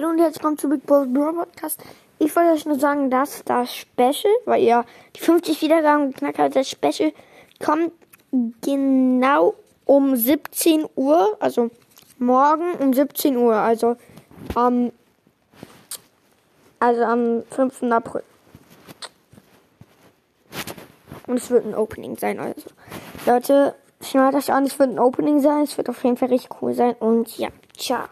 Hallo und herzlich willkommen zu Big Boss Bro Podcast. Ich wollte euch nur sagen, dass das Special, weil ihr die 50 Wiedergaben geknackt habt, das Special kommt genau um 17 Uhr, also morgen um 17 Uhr, also am, also am 5. April. Und es wird ein Opening sein, also. Leute, schnallt euch an, es wird ein Opening sein, es wird auf jeden Fall richtig cool sein und ja, ciao.